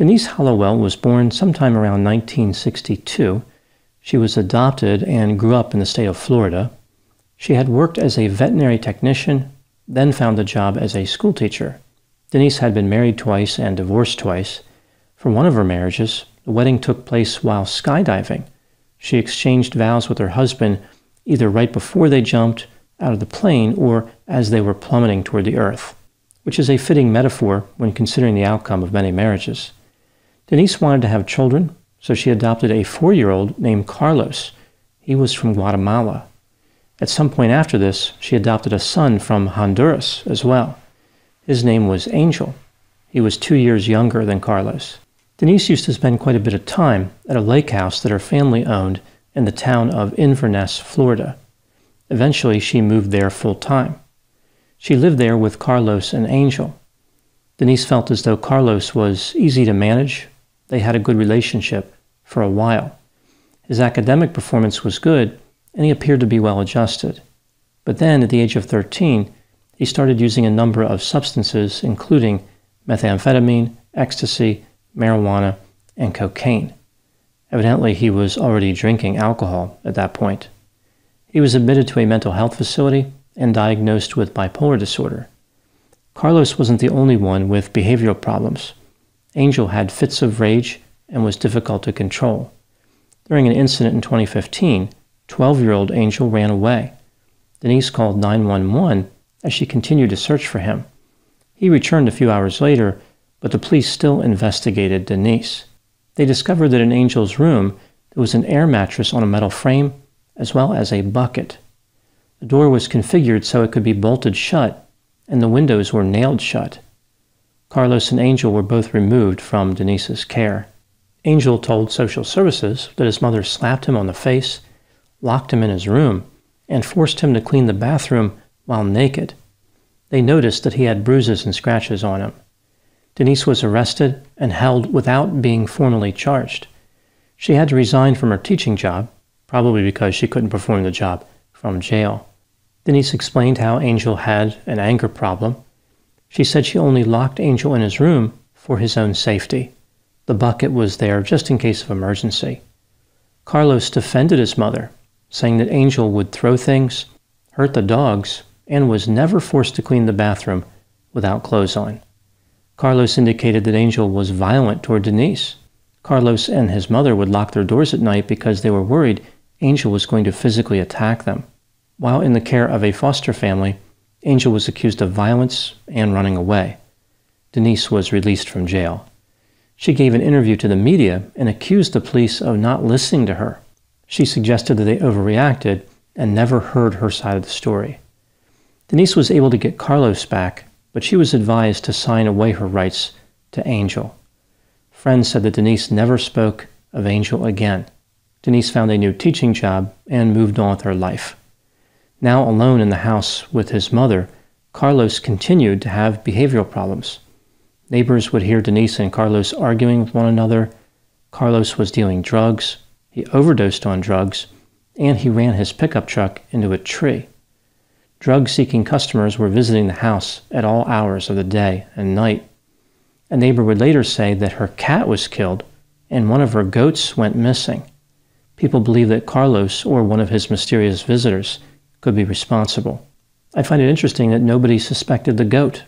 Denise Hollowell was born sometime around 1962. She was adopted and grew up in the state of Florida. She had worked as a veterinary technician, then found a job as a schoolteacher. Denise had been married twice and divorced twice. For one of her marriages, the wedding took place while skydiving. She exchanged vows with her husband either right before they jumped out of the plane or as they were plummeting toward the earth, which is a fitting metaphor when considering the outcome of many marriages. Denise wanted to have children, so she adopted a four year old named Carlos. He was from Guatemala. At some point after this, she adopted a son from Honduras as well. His name was Angel. He was two years younger than Carlos. Denise used to spend quite a bit of time at a lake house that her family owned in the town of Inverness, Florida. Eventually, she moved there full time. She lived there with Carlos and Angel. Denise felt as though Carlos was easy to manage they had a good relationship for a while. His academic performance was good, and he appeared to be well adjusted. But then, at the age of 13, he started using a number of substances, including methamphetamine, ecstasy, marijuana, and cocaine. Evidently, he was already drinking alcohol at that point. He was admitted to a mental health facility and diagnosed with bipolar disorder. Carlos wasn't the only one with behavioral problems. Angel had fits of rage and was difficult to control. During an incident in 2015, 12 year old Angel ran away. Denise called 911 as she continued to search for him. He returned a few hours later, but the police still investigated Denise. They discovered that in Angel's room there was an air mattress on a metal frame as well as a bucket. The door was configured so it could be bolted shut, and the windows were nailed shut. Carlos and Angel were both removed from Denise's care. Angel told social services that his mother slapped him on the face, locked him in his room, and forced him to clean the bathroom while naked. They noticed that he had bruises and scratches on him. Denise was arrested and held without being formally charged. She had to resign from her teaching job, probably because she couldn't perform the job from jail. Denise explained how Angel had an anger problem she said she only locked Angel in his room for his own safety. The bucket was there just in case of emergency. Carlos defended his mother, saying that Angel would throw things, hurt the dogs, and was never forced to clean the bathroom without clothes on. Carlos indicated that Angel was violent toward Denise. Carlos and his mother would lock their doors at night because they were worried Angel was going to physically attack them. While in the care of a foster family, Angel was accused of violence and running away. Denise was released from jail. She gave an interview to the media and accused the police of not listening to her. She suggested that they overreacted and never heard her side of the story. Denise was able to get Carlos back, but she was advised to sign away her rights to Angel. Friends said that Denise never spoke of Angel again. Denise found a new teaching job and moved on with her life. Now alone in the house with his mother, Carlos continued to have behavioral problems. Neighbors would hear Denise and Carlos arguing with one another. Carlos was dealing drugs. He overdosed on drugs, and he ran his pickup truck into a tree. Drug seeking customers were visiting the house at all hours of the day and night. A neighbor would later say that her cat was killed and one of her goats went missing. People believe that Carlos or one of his mysterious visitors could be responsible. I find it interesting that nobody suspected the goat.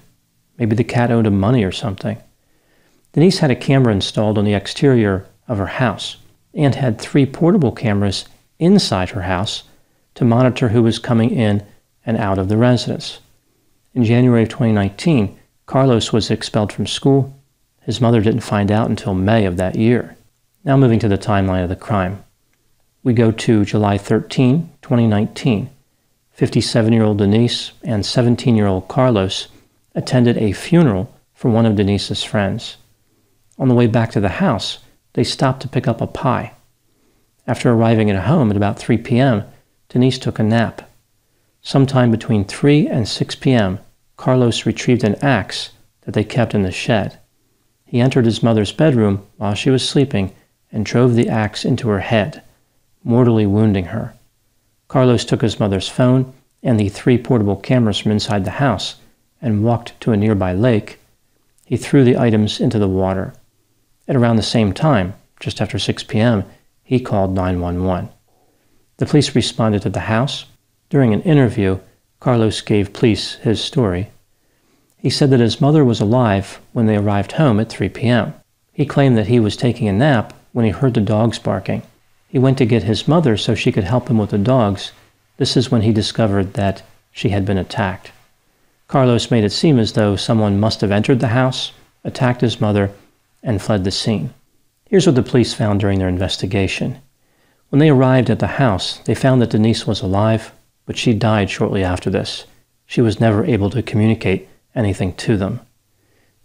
Maybe the cat owed him money or something. Denise had a camera installed on the exterior of her house and had three portable cameras inside her house to monitor who was coming in and out of the residence. In January of 2019, Carlos was expelled from school. His mother didn't find out until May of that year. Now, moving to the timeline of the crime. We go to July 13, 2019. 57 year old Denise and 17 year old Carlos attended a funeral for one of Denise's friends. On the way back to the house, they stopped to pick up a pie. After arriving at home at about 3 p.m., Denise took a nap. Sometime between 3 and 6 p.m., Carlos retrieved an axe that they kept in the shed. He entered his mother's bedroom while she was sleeping and drove the axe into her head, mortally wounding her. Carlos took his mother's phone and the three portable cameras from inside the house and walked to a nearby lake. He threw the items into the water. At around the same time, just after 6 p.m., he called 911. The police responded to the house. During an interview, Carlos gave police his story. He said that his mother was alive when they arrived home at 3 p.m. He claimed that he was taking a nap when he heard the dogs barking. He went to get his mother so she could help him with the dogs. This is when he discovered that she had been attacked. Carlos made it seem as though someone must have entered the house, attacked his mother, and fled the scene. Here's what the police found during their investigation. When they arrived at the house, they found that Denise was alive, but she died shortly after this. She was never able to communicate anything to them.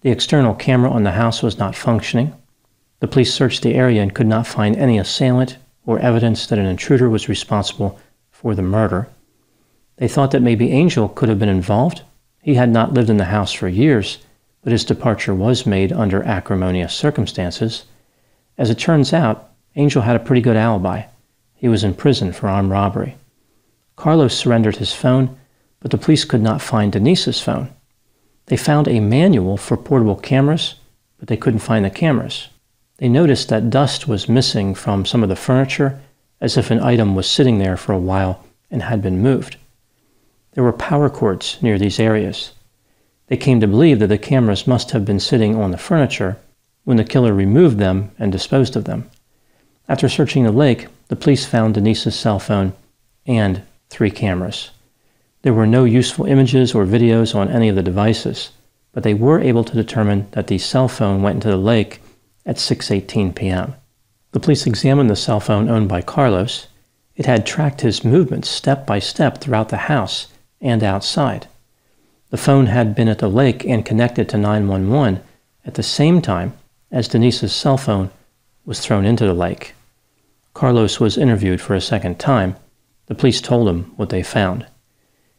The external camera on the house was not functioning. The police searched the area and could not find any assailant or evidence that an intruder was responsible for the murder. They thought that maybe Angel could have been involved. He had not lived in the house for years, but his departure was made under acrimonious circumstances. As it turns out, Angel had a pretty good alibi. He was in prison for armed robbery. Carlos surrendered his phone, but the police could not find Denise's phone. They found a manual for portable cameras, but they couldn't find the cameras. They noticed that dust was missing from some of the furniture, as if an item was sitting there for a while and had been moved. There were power cords near these areas. They came to believe that the cameras must have been sitting on the furniture when the killer removed them and disposed of them. After searching the lake, the police found Denise's cell phone and three cameras. There were no useful images or videos on any of the devices, but they were able to determine that the cell phone went into the lake at 6:18 p.m. The police examined the cell phone owned by Carlos. It had tracked his movements step by step throughout the house and outside. The phone had been at the lake and connected to 911 at the same time as Denise's cell phone was thrown into the lake. Carlos was interviewed for a second time. The police told him what they found.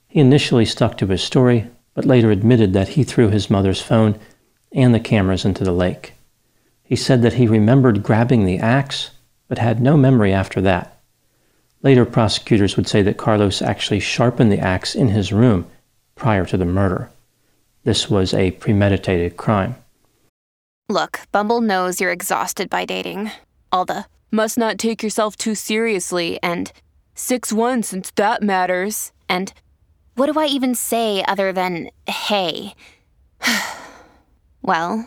He initially stuck to his story, but later admitted that he threw his mother's phone and the cameras into the lake. He said that he remembered grabbing the axe, but had no memory after that. Later, prosecutors would say that Carlos actually sharpened the axe in his room prior to the murder. This was a premeditated crime. Look, Bumble knows you're exhausted by dating. All the must not take yourself too seriously and 6 1 since that matters. And what do I even say other than hey? well,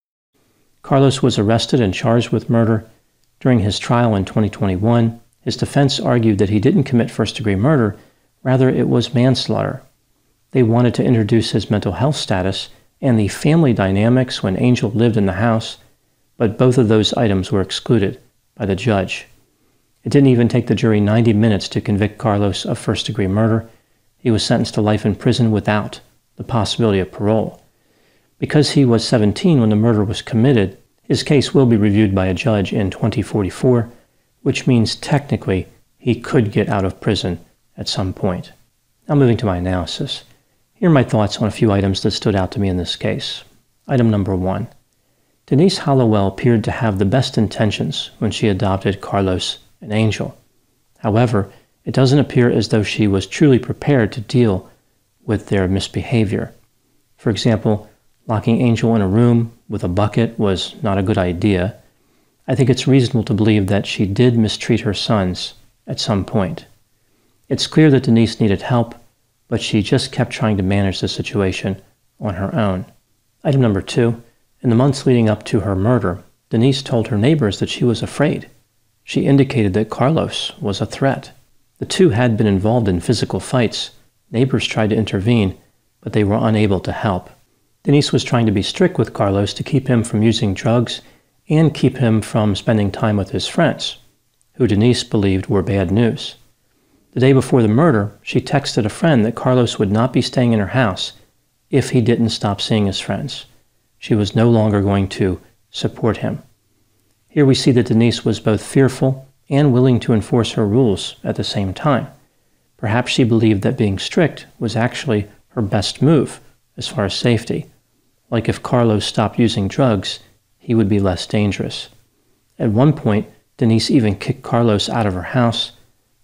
Carlos was arrested and charged with murder. During his trial in 2021, his defense argued that he didn't commit first degree murder, rather, it was manslaughter. They wanted to introduce his mental health status and the family dynamics when Angel lived in the house, but both of those items were excluded by the judge. It didn't even take the jury 90 minutes to convict Carlos of first degree murder. He was sentenced to life in prison without the possibility of parole. Because he was 17 when the murder was committed, his case will be reviewed by a judge in 2044, which means technically he could get out of prison at some point. Now, moving to my analysis. Here are my thoughts on a few items that stood out to me in this case. Item number one Denise Hollowell appeared to have the best intentions when she adopted Carlos and Angel. However, it doesn't appear as though she was truly prepared to deal with their misbehavior. For example, locking Angel in a room with a bucket was not a good idea. I think it's reasonable to believe that she did mistreat her sons at some point. It's clear that Denise needed help but she just kept trying to manage the situation on her own. Item number two In the months leading up to her murder, Denise told her neighbors that she was afraid. She indicated that Carlos was a threat. The two had been involved in physical fights. Neighbors tried to intervene, but they were unable to help. Denise was trying to be strict with Carlos to keep him from using drugs and keep him from spending time with his friends, who Denise believed were bad news. The day before the murder, she texted a friend that Carlos would not be staying in her house if he didn't stop seeing his friends. She was no longer going to support him. Here we see that Denise was both fearful and willing to enforce her rules at the same time. Perhaps she believed that being strict was actually her best move as far as safety. Like if Carlos stopped using drugs, he would be less dangerous. At one point, Denise even kicked Carlos out of her house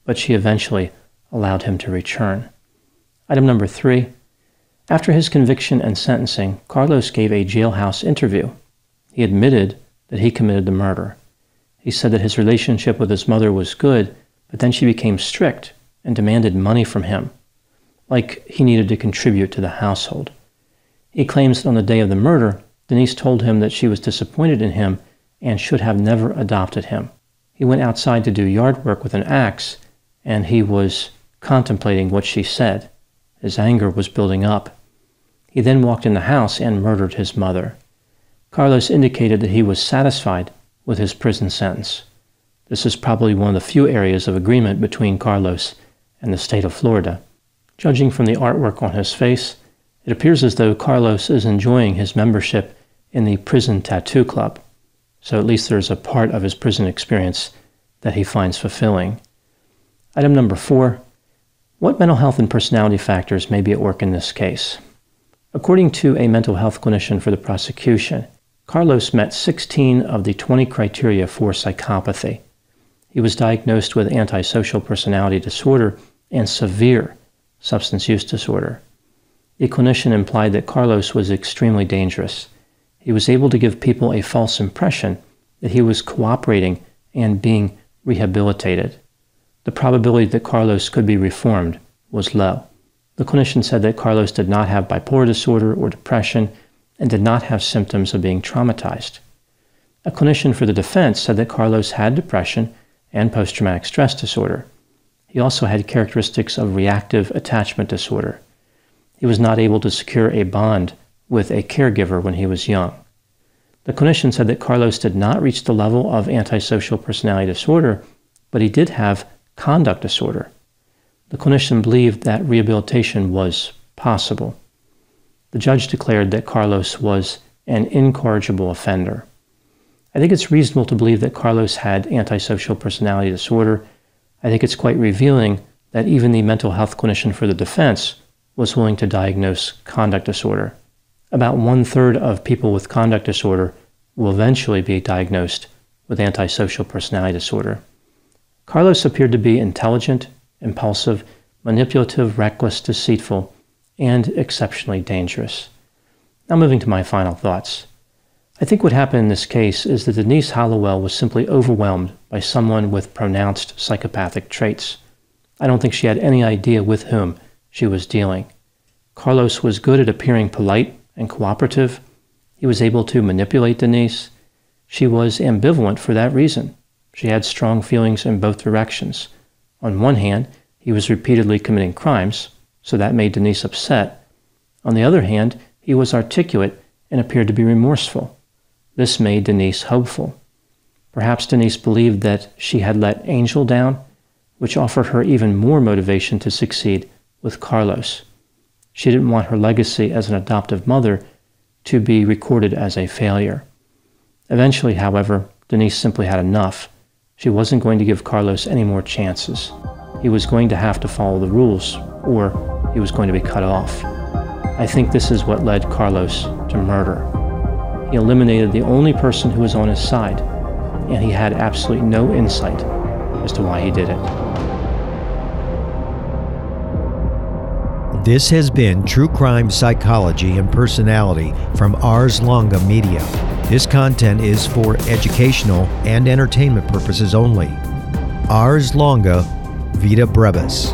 but she eventually allowed him to return. Item number three. After his conviction and sentencing, Carlos gave a jailhouse interview. He admitted that he committed the murder. He said that his relationship with his mother was good, but then she became strict and demanded money from him, like he needed to contribute to the household. He claims that on the day of the murder, Denise told him that she was disappointed in him and should have never adopted him. He went outside to do yard work with an axe and he was contemplating what she said. His anger was building up. He then walked in the house and murdered his mother. Carlos indicated that he was satisfied with his prison sentence. This is probably one of the few areas of agreement between Carlos and the state of Florida. Judging from the artwork on his face, it appears as though Carlos is enjoying his membership in the prison tattoo club. So at least there's a part of his prison experience that he finds fulfilling. Item number four What mental health and personality factors may be at work in this case? According to a mental health clinician for the prosecution, Carlos met 16 of the 20 criteria for psychopathy. He was diagnosed with antisocial personality disorder and severe substance use disorder. The clinician implied that Carlos was extremely dangerous. He was able to give people a false impression that he was cooperating and being rehabilitated the probability that Carlos could be reformed was low. The clinician said that Carlos did not have bipolar disorder or depression and did not have symptoms of being traumatized. A clinician for the defense said that Carlos had depression and post traumatic stress disorder. He also had characteristics of reactive attachment disorder. He was not able to secure a bond with a caregiver when he was young. The clinician said that Carlos did not reach the level of antisocial personality disorder, but he did have conduct disorder. The clinician believed that rehabilitation was possible. The judge declared that Carlos was an incorrigible offender. I think it's reasonable to believe that Carlos had antisocial personality disorder. I think it's quite revealing that even the mental health clinician for the defense was willing to diagnose conduct disorder. About one third of people with conduct disorder will eventually be diagnosed with antisocial personality disorder. Carlos appeared to be intelligent, impulsive, manipulative, reckless, deceitful, and exceptionally dangerous. Now, moving to my final thoughts. I think what happened in this case is that Denise Hollowell was simply overwhelmed by someone with pronounced psychopathic traits. I don't think she had any idea with whom she was dealing. Carlos was good at appearing polite and cooperative. He was able to manipulate Denise. She was ambivalent for that reason. She had strong feelings in both directions. On one hand, he was repeatedly committing crimes, so that made Denise upset. On the other hand, he was articulate and appeared to be remorseful. This made Denise hopeful. Perhaps Denise believed that she had let Angel down, which offered her even more motivation to succeed with Carlos. She didn't want her legacy as an adoptive mother to be recorded as a failure. Eventually, however, Denise simply had enough. She wasn't going to give Carlos any more chances. He was going to have to follow the rules, or he was going to be cut off. I think this is what led Carlos to murder. He eliminated the only person who was on his side, and he had absolutely no insight as to why he did it. This has been True Crime Psychology and Personality from Ars Longa Media. This content is for educational and entertainment purposes only. Ars Longa Vita Brevis.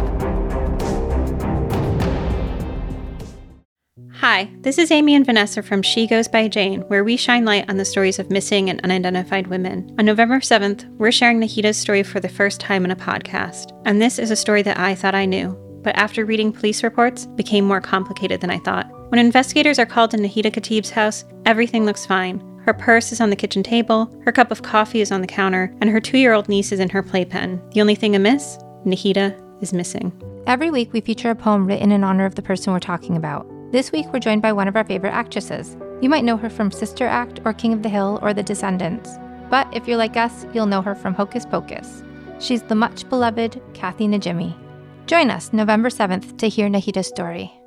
Hi, this is Amy and Vanessa from She Goes by Jane, where we shine light on the stories of missing and unidentified women. On November 7th, we're sharing Nahida's story for the first time in a podcast. And this is a story that I thought I knew, but after reading police reports, became more complicated than I thought. When investigators are called to Nahida Khatib's house, everything looks fine. Her purse is on the kitchen table, her cup of coffee is on the counter, and her two year old niece is in her playpen. The only thing amiss? Nahida is missing. Every week, we feature a poem written in honor of the person we're talking about. This week, we're joined by one of our favorite actresses. You might know her from Sister Act or King of the Hill or The Descendants. But if you're like us, you'll know her from Hocus Pocus. She's the much beloved Kathy Najimy. Join us November 7th to hear Nahida's story.